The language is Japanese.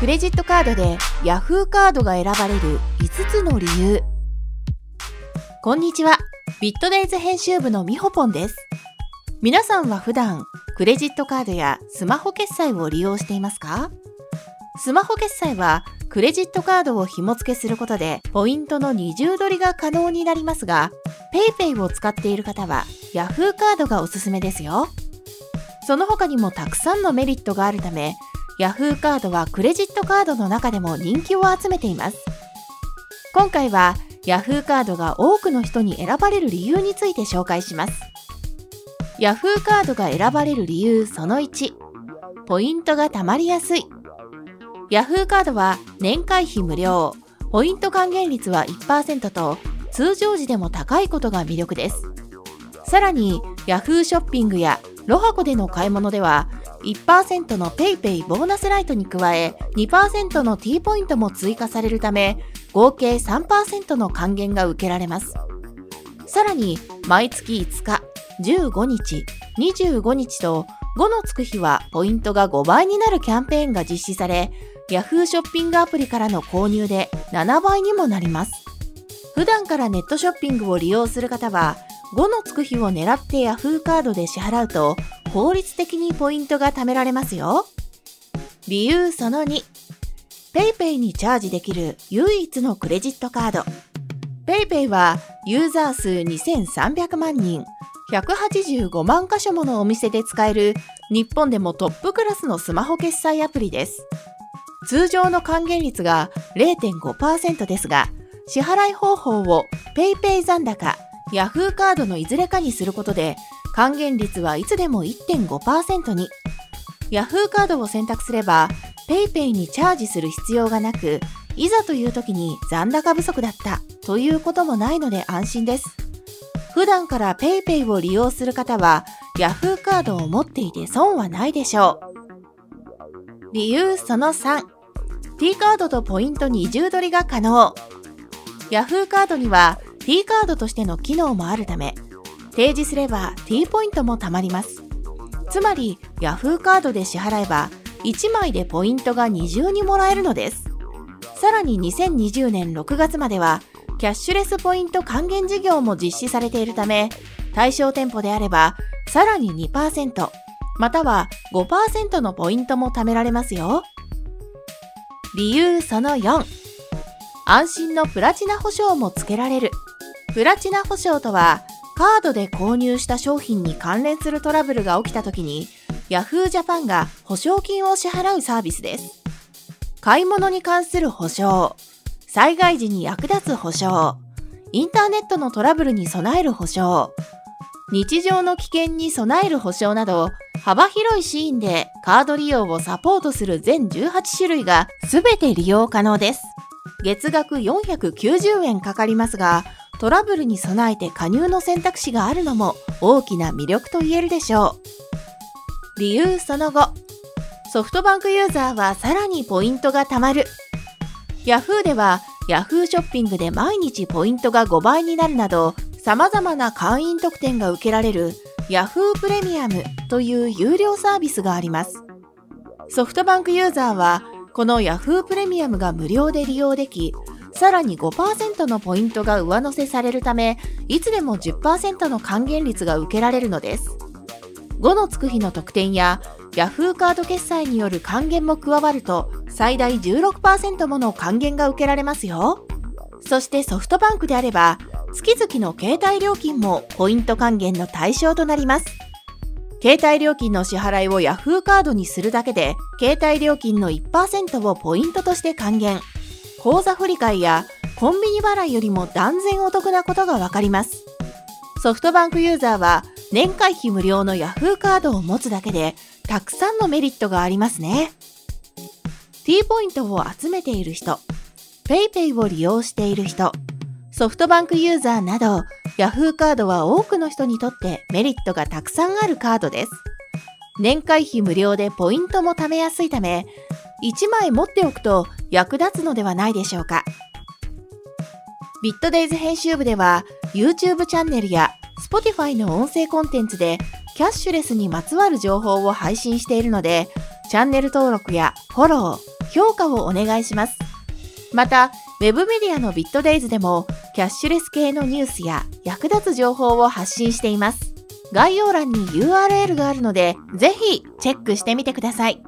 クレジットカードで Yahoo カードが選ばれる5つの理由。こんにちは。ビットデイズ編集部のみほぽんです。皆さんは普段クレジットカードやスマホ決済を利用していますか？スマホ決済はクレジットカードを紐付けすることでポイントの二重取りが可能になりますが PayPay を使っている方は Yahoo カードがおすすめですよ。その他にもたくさんのメリットがあるため Yahoo カードはクレジットカードの中でも人気を集めています。今回は Yahoo カードが多くの人に選ばれる理由について紹介します。Yahoo カードが選ばれる理由その1ポイントが貯まりやすい。Yahoo カードは年会費無料。ポイント還元率は1%と通常時でも高いことが魅力です。さらに Yahoo ショッピングやロハコでの買い物では1%の PayPay ボーナスライトに加え2%の T ポイントも追加されるため合計3%の還元が受けられます。さらに毎月5日15日25日と5のつく日はポイントが5倍になるキャンペーンが実施され Yahoo ショッピングアプリからの購入で7倍にもなります。普段からネットショッピングを利用する方は5のつく日を狙って Yahoo カードで支払うと効率的にポイントが貯められますよ。理由その2。PayPay にチャージできる唯一のクレジットカード。PayPay はユーザー数2300万人、185万箇所ものお店で使える日本でもトップクラスのスマホ決済アプリです。通常の還元率が0.5%ですが、支払い方法を PayPay 残高、Yahoo カードのいずれかにすることで還元率はいつでも1.5%に。Yahoo カードを選択すれば PayPay にチャージする必要がなくいざという時に残高不足だったということもないので安心です。普段から PayPay を利用する方は Yahoo カードを持っていて損はないでしょう。理由その 3T カードとポイント二重取りが可能。Yahoo カードには T カードとしての機能もあるため提示すれば T ポイントも貯まります。つまり Yahoo カードで支払えば1枚でポイントが二重にもらえるのです。さらに2020年6月まではキャッシュレスポイント還元事業も実施されているため対象店舗であればさらに2%または5%のポイントも貯められますよ。理由その4安心のプラチナ保証も付けられる。プラチナ保証とはカードで購入した商品に関連するトラブルが起きた時に Yahoo Japan が保証金を支払うサービスです。買い物に関する保証、災害時に役立つ保証、インターネットのトラブルに備える保証、日常の危険に備える保証など幅広いシーンでカード利用をサポートする全18種類が全て利用可能です。月額490円かかりますが、トラブルに備えて加入の選択肢があるのも大きな魅力と言えるでしょう。理由その後、ソフトバンクユーザーはさらにポイントが貯まる。Yahoo では Yahoo ショッピングで毎日ポイントが5倍になるなど、様々な会員特典が受けられる Yahoo プレミアムという有料サービスがあります。ソフトバンクユーザーはこの Yahoo プレミアムが無料で利用でき、さらに5%のポイントが上乗せされるため、いつでも10%の還元率が受けられるのです。5のつく日の特典や Yahoo カード決済による還元も加わると、最大16%もの還元が受けられますよ。そしてソフトバンクであれば、月々の携帯料金もポイント還元の対象となります。携帯料金の支払いを Yahoo カードにするだけで、携帯料金の1%をポイントとして還元。口座振替やコンビニ払いよりも断然お得なことがわかります。ソフトバンクユーザーは年会費無料の Yahoo カードを持つだけでたくさんのメリットがありますね。T ポイントを集めている人、PayPay を利用している人、ソフトバンクユーザーなど Yahoo カードは多くの人にとってメリットがたくさんあるカードです。年会費無料でポイントも貯めやすいため、1枚持っておくと役立つのではないでしょうか。ビットデイズ編集部では YouTube チャンネルや Spotify の音声コンテンツでキャッシュレスにまつわる情報を配信しているので、チャンネル登録やフォロー、評価をお願いします。また、ウェブメディアのビットデイズでも、キャッシュレス系のニュースや役立つ情報を発信しています。概要欄に URL があるので、ぜひチェックしてみてください。